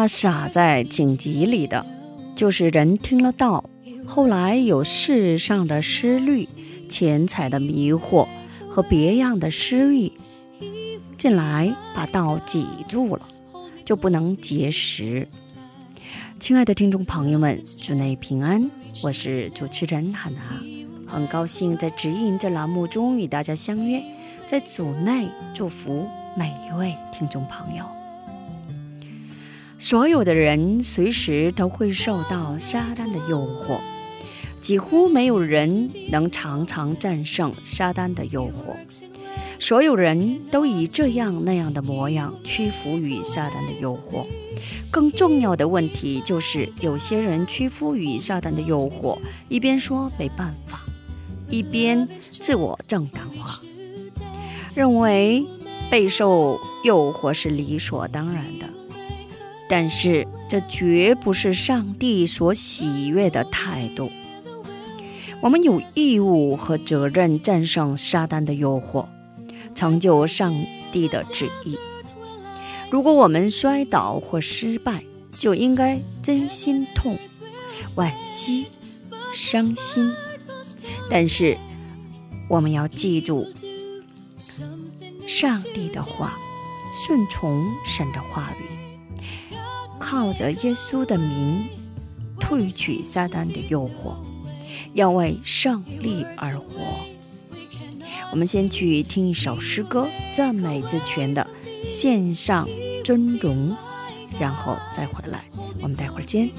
那傻在荆棘里的，就是人听了道，后来有世上的思虑、钱财的迷惑和别样的私欲进来，把道挤住了，就不能结识。亲爱的听众朋友们，祝内平安，我是主持人汉娜，很高兴在指引这栏目中与大家相约，在组内祝福每一位听众朋友。所有的人随时都会受到撒旦的诱惑，几乎没有人能常常战胜撒旦的诱惑。所有人都以这样那样的模样屈服于撒旦的诱惑。更重要的问题就是，有些人屈服于撒旦的诱惑，一边说没办法，一边自我正当化，认为备受诱惑是理所当然的。但是，这绝不是上帝所喜悦的态度。我们有义务和责任战胜撒旦的诱惑，成就上帝的旨意。如果我们摔倒或失败，就应该真心痛、惋惜、伤心。但是，我们要记住上帝的话，顺从神的话语。靠着耶稣的名，退去撒旦的诱惑，要为胜利而活。我们先去听一首诗歌，赞美之泉的献上尊荣，然后再回来。我们待会儿见。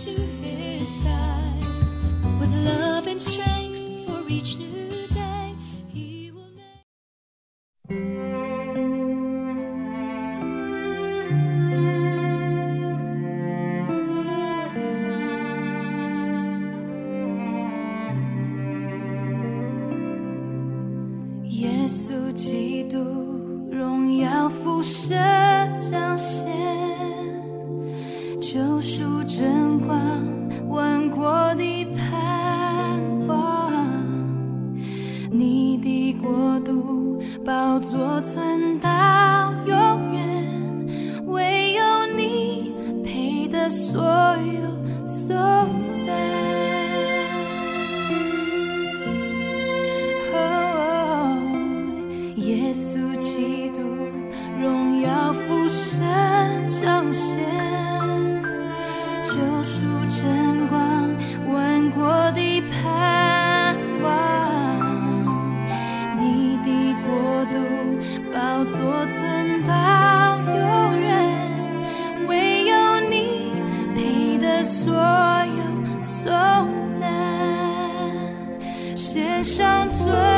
献上最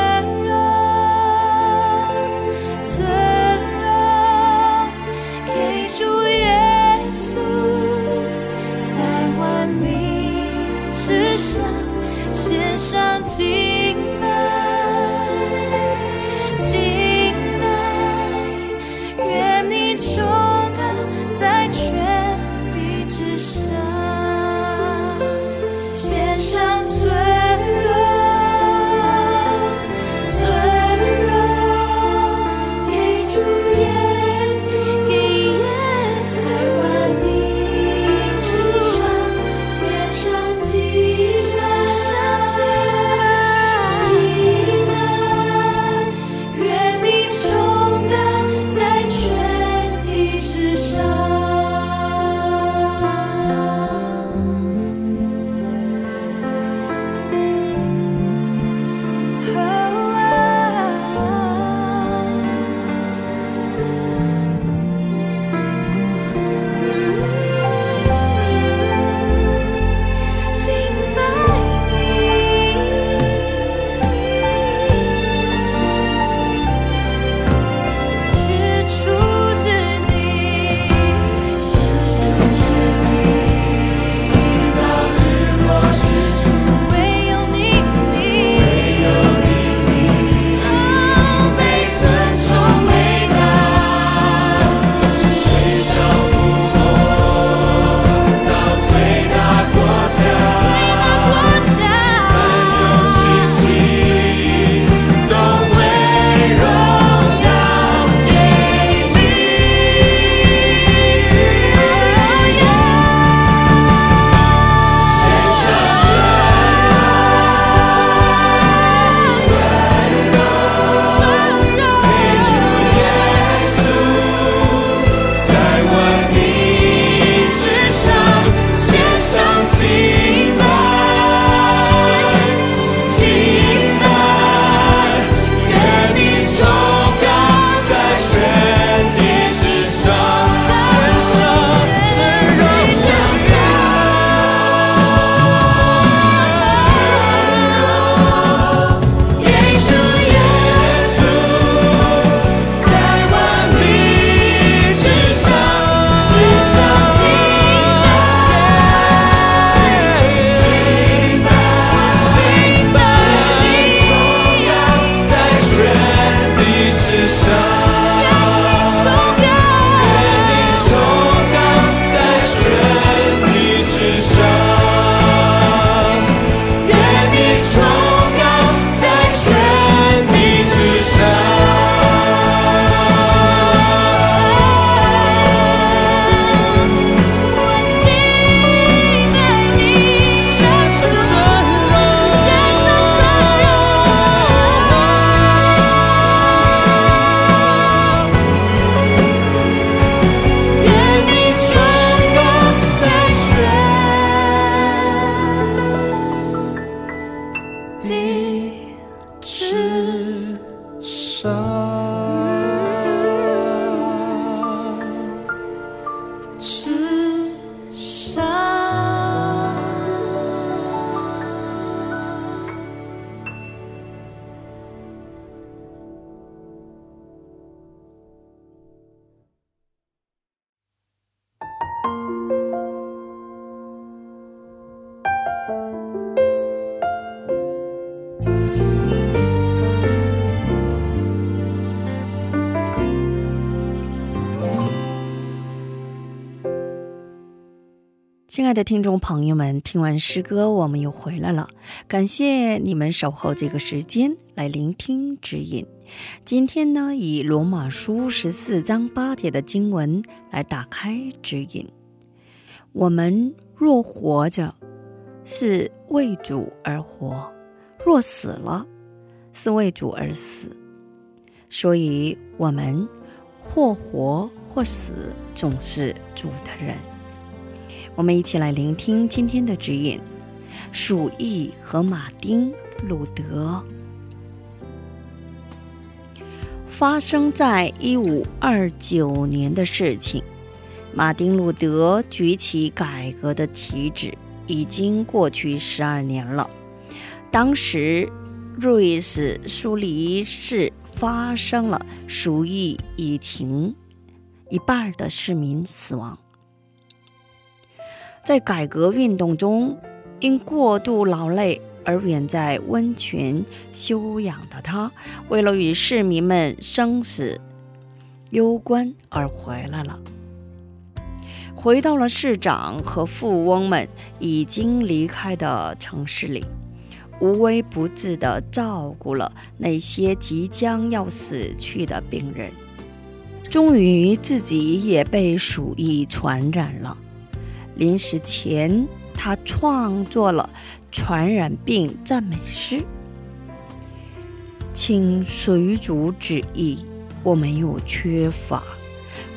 deep. 亲爱的听众朋友们，听完诗歌，我们又回来了。感谢你们守候这个时间来聆听指引。今天呢，以罗马书十四章八节的经文来打开指引。我们若活着，是为主而活；若死了，是为主而死。所以，我们或活或死，总是主的人。我们一起来聆听今天的指引。鼠疫和马丁·路德发生在一五二九年的事情。马丁·路德举起改革的旗帜，已经过去十二年了。当时，瑞士苏黎世发生了鼠疫疫情，一半的市民死亡。在改革运动中，因过度劳累而远在温泉休养的他，为了与市民们生死攸关而回来了。回到了市长和富翁们已经离开的城市里，无微不至地照顾了那些即将要死去的病人。终于，自己也被鼠疫传染了。临死前，他创作了传染病赞美诗，请随主旨意，我没有缺乏，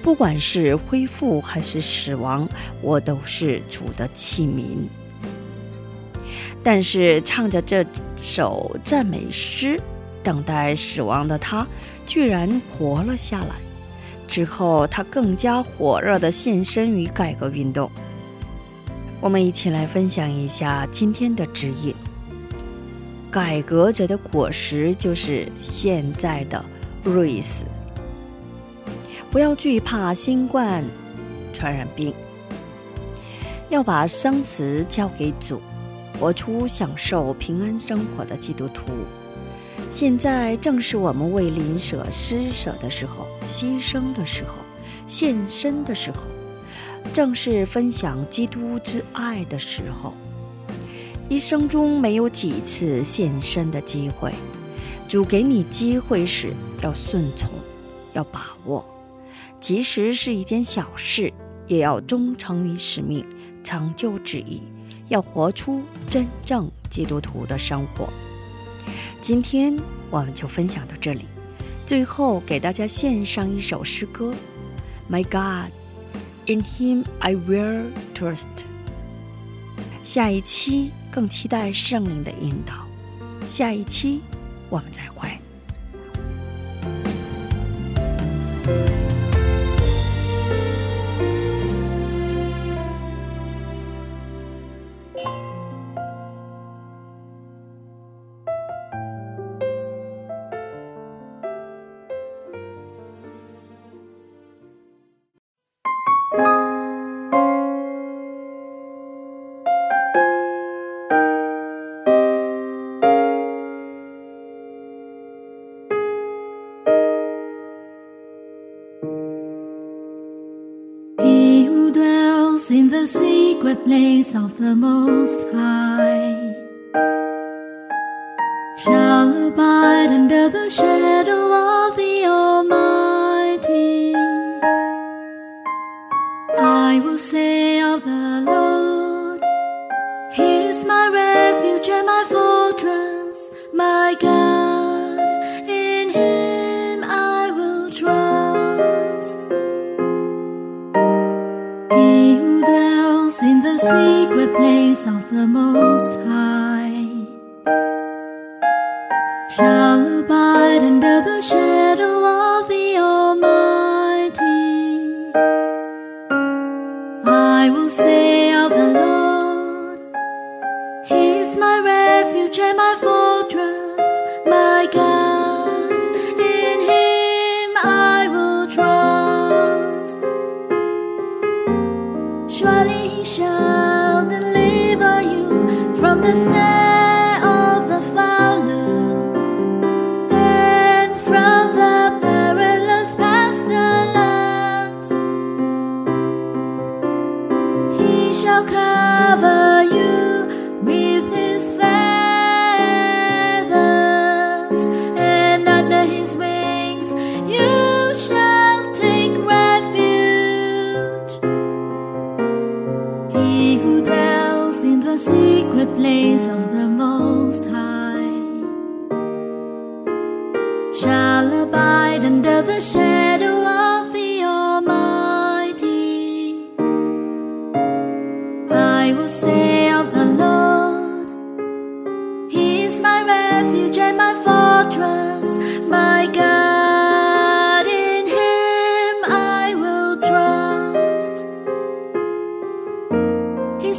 不管是恢复还是死亡，我都是主的器皿。但是唱着这首赞美诗，等待死亡的他，居然活了下来。之后，他更加火热的献身于改革运动。我们一起来分享一下今天的指引。改革者的果实就是现在的瑞斯。不要惧怕新冠传染病，要把生死交给主，活出享受平安生活的基督徒。现在正是我们为邻舍施舍的时候，牺牲的时候，献身的时候。正是分享基督之爱的时候，一生中没有几次献身的机会。主给你机会时，要顺从，要把握。即使是一件小事，也要忠诚于使命，成就旨意，要活出真正基督徒的生活。今天我们就分享到这里。最后给大家献上一首诗歌：My God。In Him I will trust。下一期更期待圣灵的引导。下一期我们再会。Secret place of the Most High place of the Most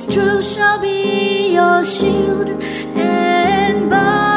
truth shall be your shield and bar.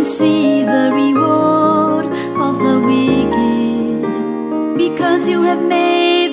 and see the reward of the wicked, because you have made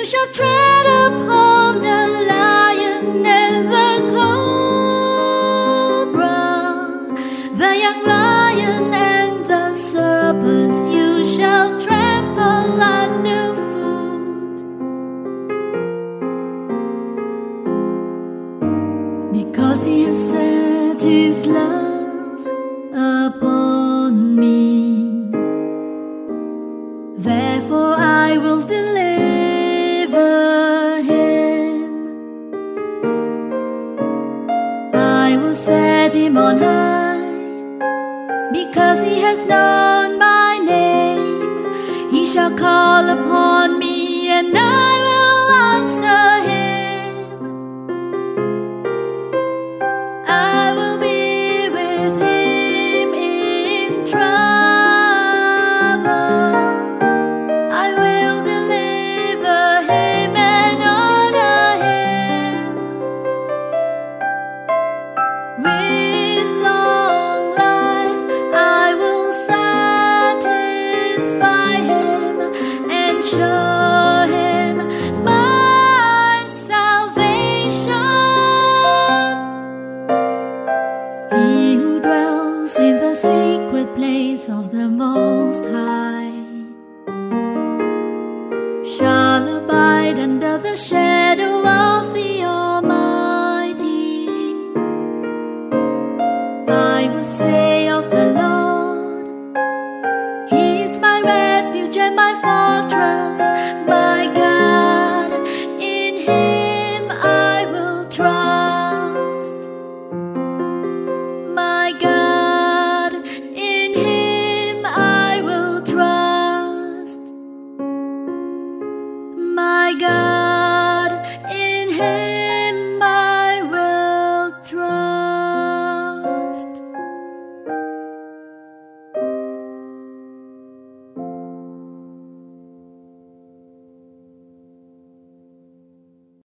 you shall tread upon set him on high. Because he has known my name, he shall call upon me and I.